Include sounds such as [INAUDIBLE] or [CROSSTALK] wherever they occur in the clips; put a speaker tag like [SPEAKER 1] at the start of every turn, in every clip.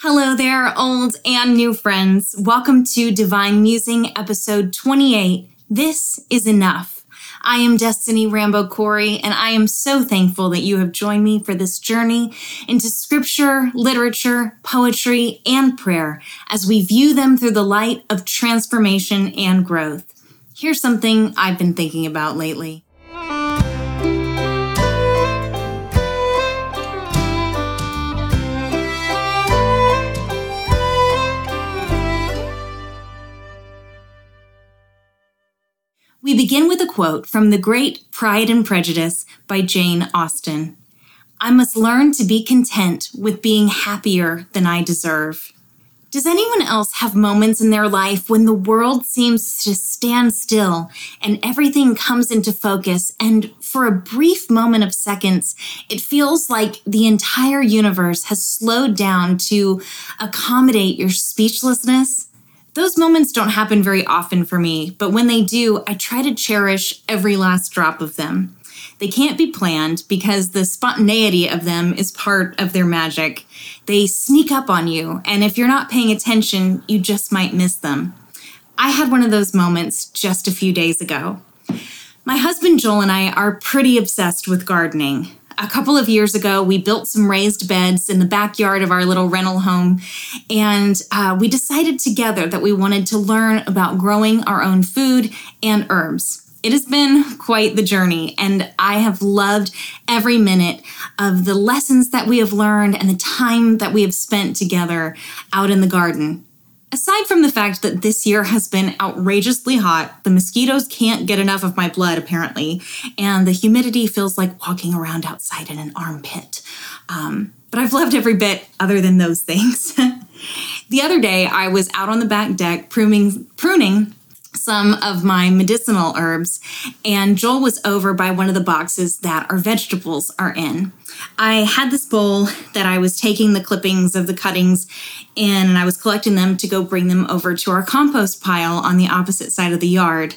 [SPEAKER 1] Hello there, old and new friends. Welcome to Divine Musing, episode 28. This is enough. I am Destiny Rambo Corey, and I am so thankful that you have joined me for this journey into scripture, literature, poetry, and prayer as we view them through the light of transformation and growth. Here's something I've been thinking about lately. Begin with a quote from the great Pride and Prejudice by Jane Austen. I must learn to be content with being happier than I deserve. Does anyone else have moments in their life when the world seems to stand still and everything comes into focus, and for a brief moment of seconds, it feels like the entire universe has slowed down to accommodate your speechlessness? Those moments don't happen very often for me, but when they do, I try to cherish every last drop of them. They can't be planned because the spontaneity of them is part of their magic. They sneak up on you, and if you're not paying attention, you just might miss them. I had one of those moments just a few days ago. My husband Joel and I are pretty obsessed with gardening a couple of years ago, we built some raised beds in the backyard of our little rental home. And uh, we decided together that we wanted to learn about growing our own food and herbs. It has been quite the journey, and I have loved every minute of the lessons that we have learned and the time that we have spent together out in the garden. Aside from the fact that this year has been outrageously hot, the mosquitoes can't get enough of my blood, apparently, and the humidity feels like walking around outside in an armpit. Um, but I've loved every bit other than those things. [LAUGHS] the other day, I was out on the back deck pruning, pruning some of my medicinal herbs, and Joel was over by one of the boxes that our vegetables are in. I had this bowl that I was taking the clippings of the cuttings in, and I was collecting them to go bring them over to our compost pile on the opposite side of the yard.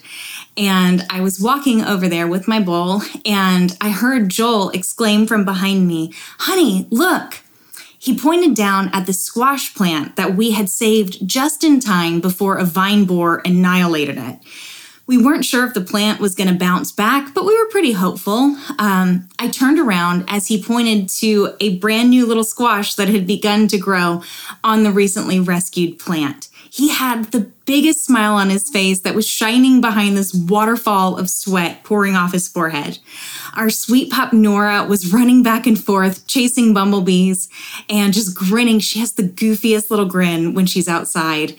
[SPEAKER 1] And I was walking over there with my bowl, and I heard Joel exclaim from behind me, Honey, look! He pointed down at the squash plant that we had saved just in time before a vine borer annihilated it. We weren't sure if the plant was going to bounce back, but we were pretty hopeful. Um, I turned around as he pointed to a brand new little squash that had begun to grow on the recently rescued plant. He had the biggest smile on his face that was shining behind this waterfall of sweat pouring off his forehead. Our sweet pup Nora was running back and forth, chasing bumblebees and just grinning. She has the goofiest little grin when she's outside.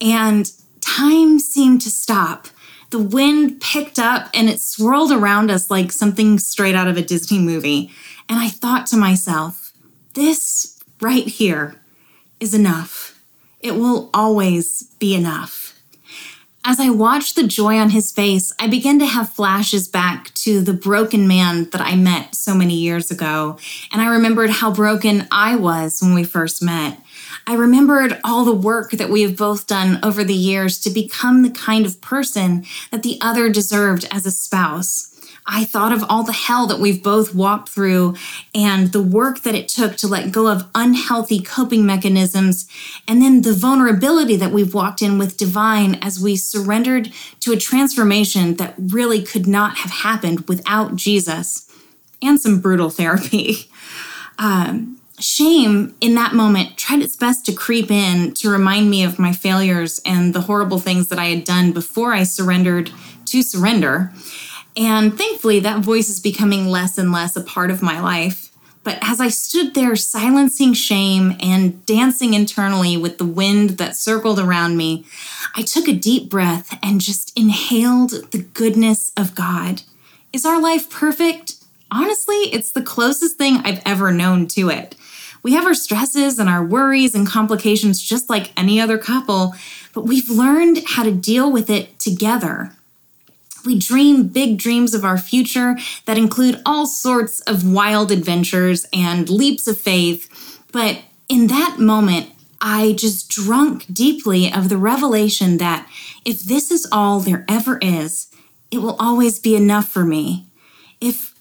[SPEAKER 1] And time seemed to stop. The wind picked up and it swirled around us like something straight out of a Disney movie. And I thought to myself, this right here is enough it will always be enough. As I watched the joy on his face, I began to have flashes back to the broken man that I met so many years ago. And I remembered how broken I was when we first met. I remembered all the work that we have both done over the years to become the kind of person that the other deserved as a spouse. I thought of all the hell that we've both walked through and the work that it took to let go of unhealthy coping mechanisms, and then the vulnerability that we've walked in with Divine as we surrendered to a transformation that really could not have happened without Jesus and some brutal therapy. [LAUGHS] Um, shame in that moment tried its best to creep in to remind me of my failures and the horrible things that I had done before I surrendered to surrender. And thankfully, that voice is becoming less and less a part of my life. But as I stood there silencing shame and dancing internally with the wind that circled around me, I took a deep breath and just inhaled the goodness of God. Is our life perfect? Honestly, it's the closest thing I've ever known to it. We have our stresses and our worries and complications just like any other couple, but we've learned how to deal with it together. We dream big dreams of our future that include all sorts of wild adventures and leaps of faith. But in that moment, I just drunk deeply of the revelation that if this is all there ever is, it will always be enough for me. If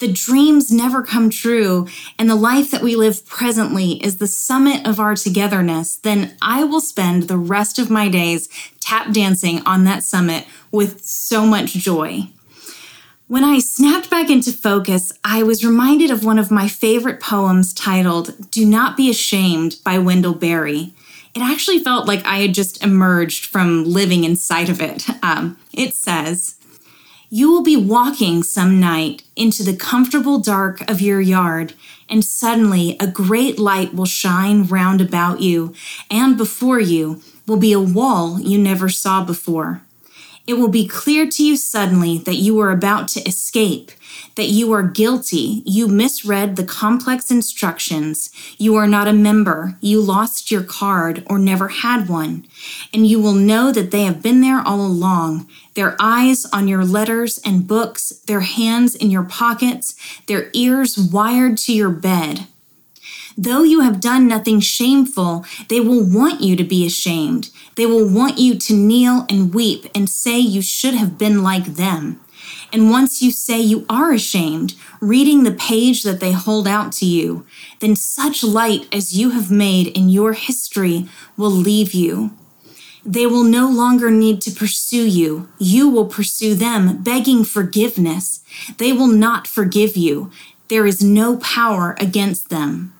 [SPEAKER 1] the dreams never come true, and the life that we live presently is the summit of our togetherness, then I will spend the rest of my days tap dancing on that summit with so much joy. When I snapped back into focus, I was reminded of one of my favorite poems titled Do Not Be Ashamed by Wendell Berry. It actually felt like I had just emerged from living inside of it. Um, it says, you will be walking some night into the comfortable dark of your yard, and suddenly a great light will shine round about you, and before you will be a wall you never saw before. It will be clear to you suddenly that you are about to escape, that you are guilty, you misread the complex instructions, you are not a member, you lost your card or never had one, and you will know that they have been there all along, their eyes on your letters and books, their hands in your pockets, their ears wired to your bed. Though you have done nothing shameful, they will want you to be ashamed. They will want you to kneel and weep and say you should have been like them. And once you say you are ashamed, reading the page that they hold out to you, then such light as you have made in your history will leave you. They will no longer need to pursue you. You will pursue them, begging forgiveness. They will not forgive you. There is no power against them.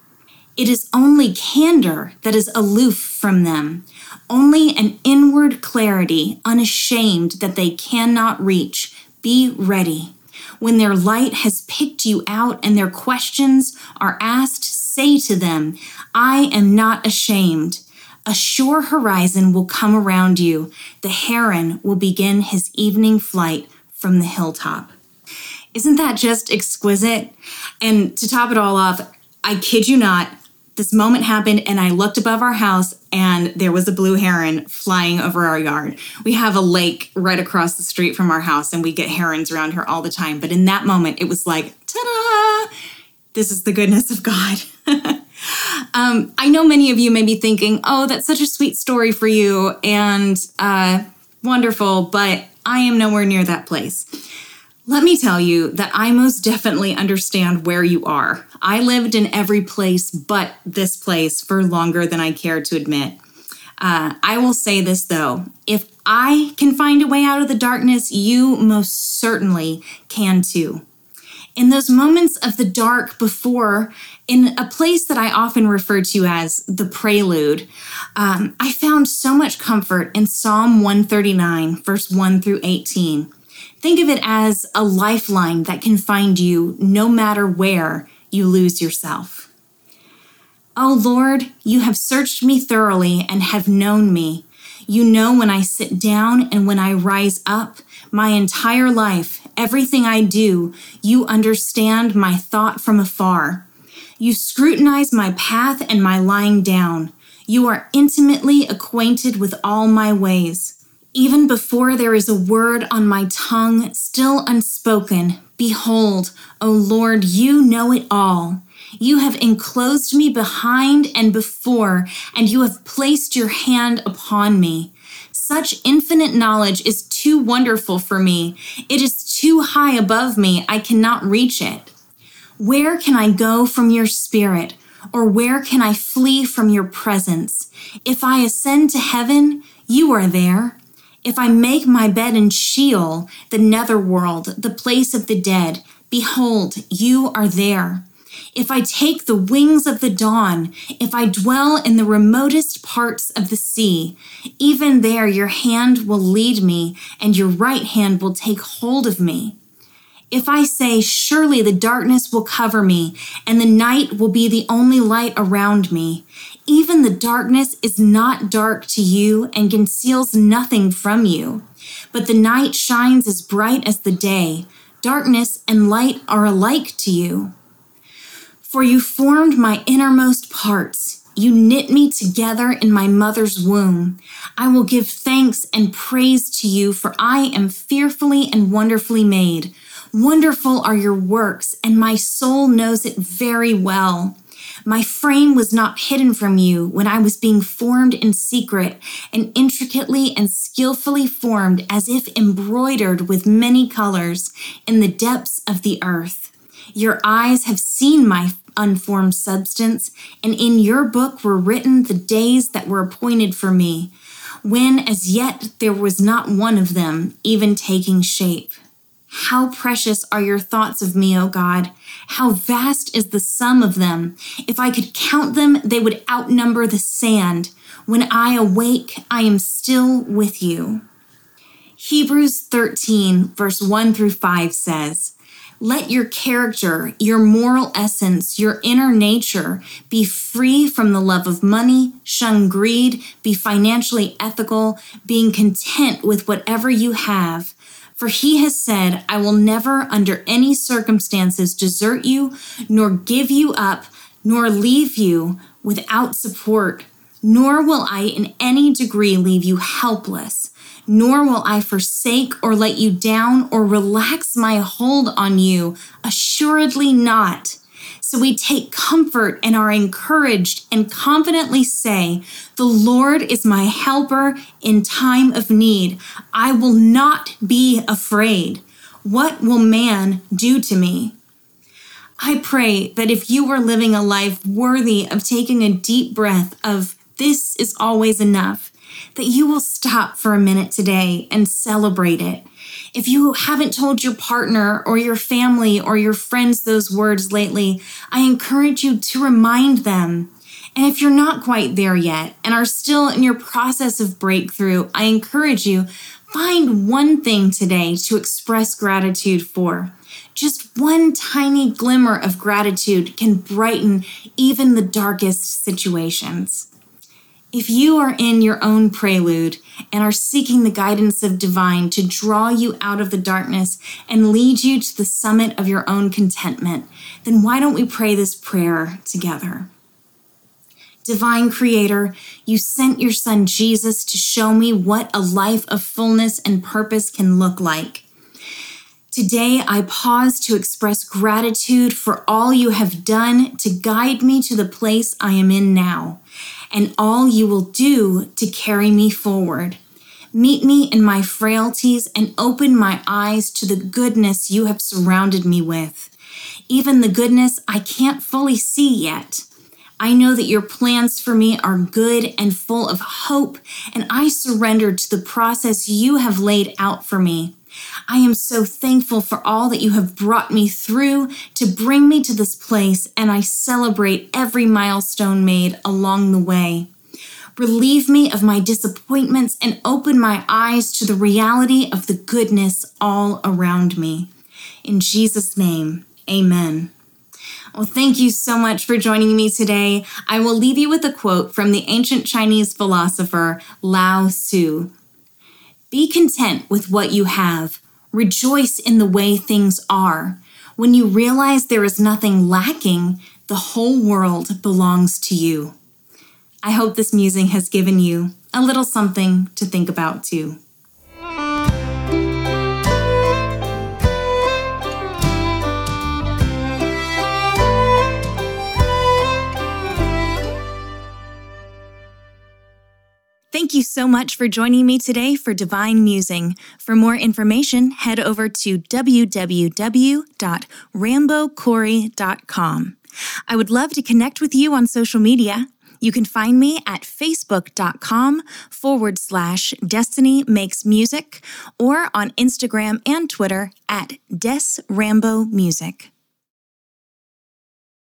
[SPEAKER 1] It is only candor that is aloof from them, only an inward clarity, unashamed that they cannot reach. Be ready. When their light has picked you out and their questions are asked, say to them, I am not ashamed. A sure horizon will come around you. The heron will begin his evening flight from the hilltop. Isn't that just exquisite? And to top it all off, I kid you not, this moment happened and I looked above our house and there was a blue heron flying over our yard. We have a lake right across the street from our house and we get herons around here all the time. But in that moment, it was like, ta da! This is the goodness of God. [LAUGHS] um, I know many of you may be thinking, oh, that's such a sweet story for you and uh, wonderful, but I am nowhere near that place. Let me tell you that I most definitely understand where you are. I lived in every place but this place for longer than I care to admit. Uh, I will say this though if I can find a way out of the darkness, you most certainly can too. In those moments of the dark before, in a place that I often refer to as the prelude, um, I found so much comfort in Psalm 139, verse 1 through 18. Think of it as a lifeline that can find you no matter where you lose yourself. Oh Lord, you have searched me thoroughly and have known me. You know when I sit down and when I rise up, my entire life, everything I do, you understand my thought from afar. You scrutinize my path and my lying down. You are intimately acquainted with all my ways. Even before there is a word on my tongue, still unspoken, behold, O Lord, you know it all. You have enclosed me behind and before, and you have placed your hand upon me. Such infinite knowledge is too wonderful for me. It is too high above me. I cannot reach it. Where can I go from your spirit? Or where can I flee from your presence? If I ascend to heaven, you are there. If I make my bed in Sheol, the netherworld, the place of the dead, behold, you are there. If I take the wings of the dawn, if I dwell in the remotest parts of the sea, even there your hand will lead me, and your right hand will take hold of me. If I say, Surely the darkness will cover me, and the night will be the only light around me, even the darkness is not dark to you and conceals nothing from you. But the night shines as bright as the day. Darkness and light are alike to you. For you formed my innermost parts. You knit me together in my mother's womb. I will give thanks and praise to you, for I am fearfully and wonderfully made. Wonderful are your works, and my soul knows it very well. My frame was not hidden from you when I was being formed in secret and intricately and skillfully formed as if embroidered with many colors in the depths of the earth. Your eyes have seen my unformed substance, and in your book were written the days that were appointed for me, when as yet there was not one of them even taking shape. How precious are your thoughts of me, O God! How vast is the sum of them! If I could count them, they would outnumber the sand. When I awake, I am still with you. Hebrews 13, verse 1 through 5 says, let your character, your moral essence, your inner nature be free from the love of money, shun greed, be financially ethical, being content with whatever you have. For he has said, I will never, under any circumstances, desert you, nor give you up, nor leave you without support, nor will I in any degree leave you helpless nor will I forsake or let you down or relax my hold on you. Assuredly not. So we take comfort and are encouraged and confidently say, The Lord is my helper in time of need. I will not be afraid. What will man do to me? I pray that if you are living a life worthy of taking a deep breath of this is always enough, that you will stop for a minute today and celebrate it. If you haven't told your partner or your family or your friends those words lately, I encourage you to remind them. And if you're not quite there yet and are still in your process of breakthrough, I encourage you find one thing today to express gratitude for. Just one tiny glimmer of gratitude can brighten even the darkest situations. If you are in your own prelude and are seeking the guidance of divine to draw you out of the darkness and lead you to the summit of your own contentment, then why don't we pray this prayer together? Divine Creator, you sent your Son Jesus to show me what a life of fullness and purpose can look like. Today, I pause to express gratitude for all you have done to guide me to the place I am in now and all you will do to carry me forward. Meet me in my frailties and open my eyes to the goodness you have surrounded me with, even the goodness I can't fully see yet. I know that your plans for me are good and full of hope, and I surrender to the process you have laid out for me. I am so thankful for all that you have brought me through to bring me to this place, and I celebrate every milestone made along the way. Relieve me of my disappointments and open my eyes to the reality of the goodness all around me. In Jesus' name, amen. Well, thank you so much for joining me today. I will leave you with a quote from the ancient Chinese philosopher Lao Tzu. Be content with what you have. Rejoice in the way things are. When you realize there is nothing lacking, the whole world belongs to you. I hope this musing has given you a little something to think about too. Thank you so much for joining me today for Divine Musing. For more information, head over to www.rambocorey.com. I would love to connect with you on social media. You can find me at facebook.com forward slash destiny makes music or on Instagram and Twitter at Des Rambo Music.